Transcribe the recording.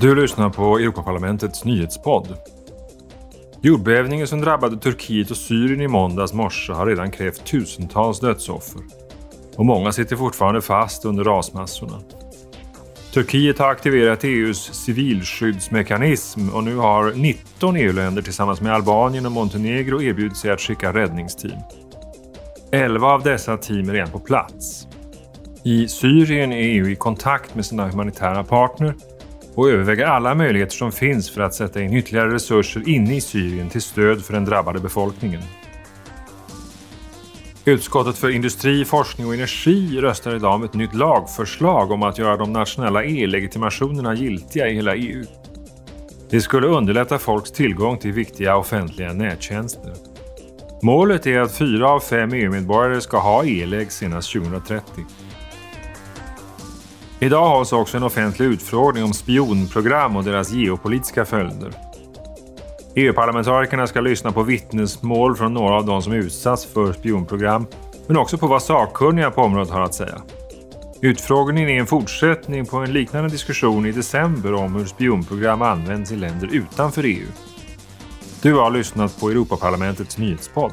Du lyssnar på Europaparlamentets nyhetspodd. Jordbävningen som drabbade Turkiet och Syrien i måndags morse har redan krävt tusentals dödsoffer. Och många sitter fortfarande fast under rasmassorna. Turkiet har aktiverat EUs civilskyddsmekanism och nu har 19 EU-länder tillsammans med Albanien och Montenegro erbjudit sig att skicka räddningsteam. 11 av dessa team är redan på plats. I Syrien är EU i kontakt med sina humanitära partner och överväger alla möjligheter som finns för att sätta in ytterligare resurser inne i Syrien till stöd för den drabbade befolkningen. Utskottet för industri, forskning och energi röstar idag om ett nytt lagförslag om att göra de nationella e-legitimationerna giltiga i hela EU. Det skulle underlätta folks tillgång till viktiga offentliga nättjänster. Målet är att fyra av fem EU-medborgare ska ha e-leg senast 2030. Idag hålls också en offentlig utfrågning om spionprogram och deras geopolitiska följder. EU-parlamentarikerna ska lyssna på vittnesmål från några av de som utsatts för spionprogram, men också på vad sakkunniga på området har att säga. Utfrågningen är en fortsättning på en liknande diskussion i december om hur spionprogram används i länder utanför EU. Du har lyssnat på Europaparlamentets nyhetspodd.